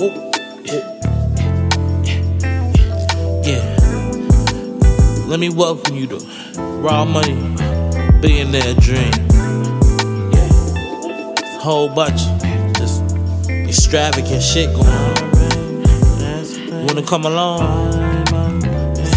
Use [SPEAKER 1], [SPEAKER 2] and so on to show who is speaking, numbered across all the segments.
[SPEAKER 1] Oh, whoa. Yeah. Let me welcome you to Raw Money Billionaire Dream. Yeah. Whole bunch of just extravagant shit going on. Wanna come along?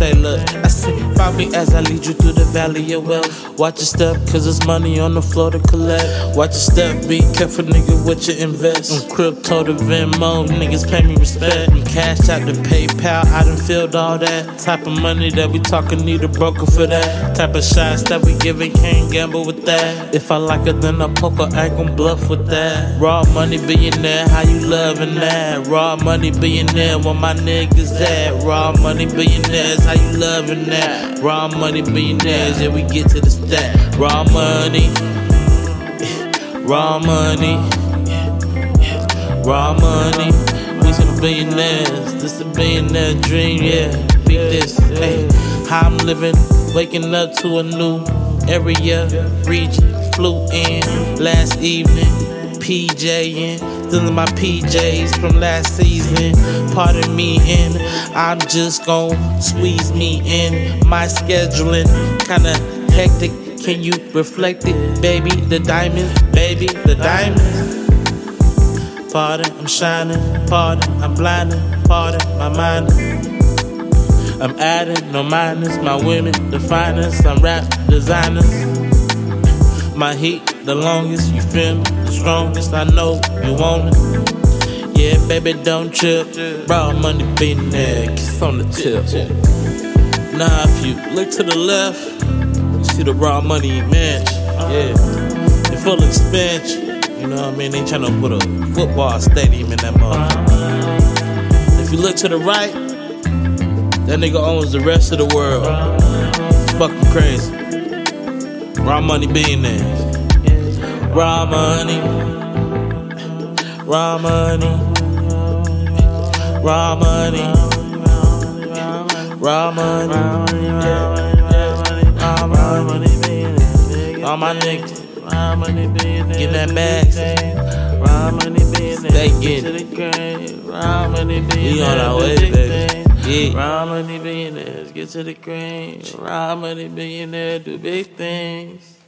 [SPEAKER 1] say, look, I follow me as I lead you through the valley of wealth. Watch your step, cause there's money on the floor to collect. Watch your step, be careful, nigga, what you invest. I'm crypto to Venmo, niggas pay me respect. I'm cash out to PayPal, I done filled all that. Type of money that we talking, need a broker for that. Type of shots that we giving, can't gamble with that. If I like it, then I poker, I gon' bluff with that. Raw money billionaire, how you loving that? Raw money billionaire, where my niggas at? Raw money billionaires, how you loving that? Raw money billionaires, yeah, we get to the stat. Raw money, raw money, raw money. We some billionaires, this a billionaire dream, yeah. Beat this, hey. How I'm living, waking up to a new area, region. Flew in last evening, PJ in. Still in my PJs from last season. Pardon me, and I'm just gon' squeeze me in. My scheduling kinda hectic. Can you reflect it, baby? The diamonds, baby, the diamonds. Pardon, I'm shining. Pardon, I'm blinding. Pardon, my mind. I'm adding, no minus. My women, the finest. I'm rap designers. My heat, the longest. You feel me? The strongest. I know you want it. Yeah, baby, don't trip. Raw money beating there, kiss on the tip. Now, if you look to the left, you see the raw money mansion. Yeah, it's full expansion. You know what I mean? They trying to put a football stadium in that motherfucker. If you look to the right, that nigga owns the rest of the world. Fucking crazy. Raw money billionaires. Raw money. Raw money. Raw money. Raw money. Raw money. All my niggas. Get that bag.
[SPEAKER 2] Raw money.
[SPEAKER 1] Stay getting.
[SPEAKER 2] Raw.
[SPEAKER 1] We on our way, baby. Yeah.
[SPEAKER 2] Raw money billionaires. Get to the grave. Raw money billionaire. Do big things.